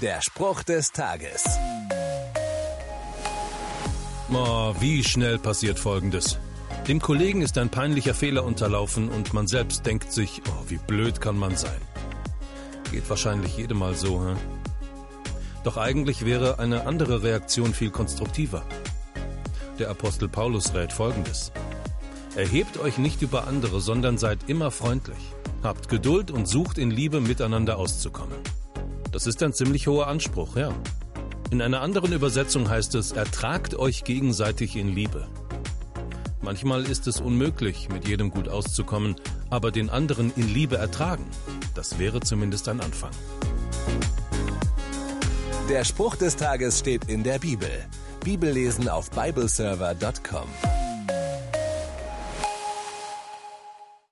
Der Spruch des Tages. Oh, wie schnell passiert Folgendes. Dem Kollegen ist ein peinlicher Fehler unterlaufen und man selbst denkt sich, oh, wie blöd kann man sein. Geht wahrscheinlich jedem mal so, hä? Doch eigentlich wäre eine andere Reaktion viel konstruktiver. Der Apostel Paulus rät folgendes. Erhebt euch nicht über andere, sondern seid immer freundlich. Habt Geduld und sucht in Liebe miteinander auszukommen. Das ist ein ziemlich hoher Anspruch, ja. In einer anderen Übersetzung heißt es, ertragt euch gegenseitig in Liebe. Manchmal ist es unmöglich, mit jedem gut auszukommen, aber den anderen in Liebe ertragen, das wäre zumindest ein Anfang. Der Spruch des Tages steht in der Bibel. Bibellesen auf bibleserver.com.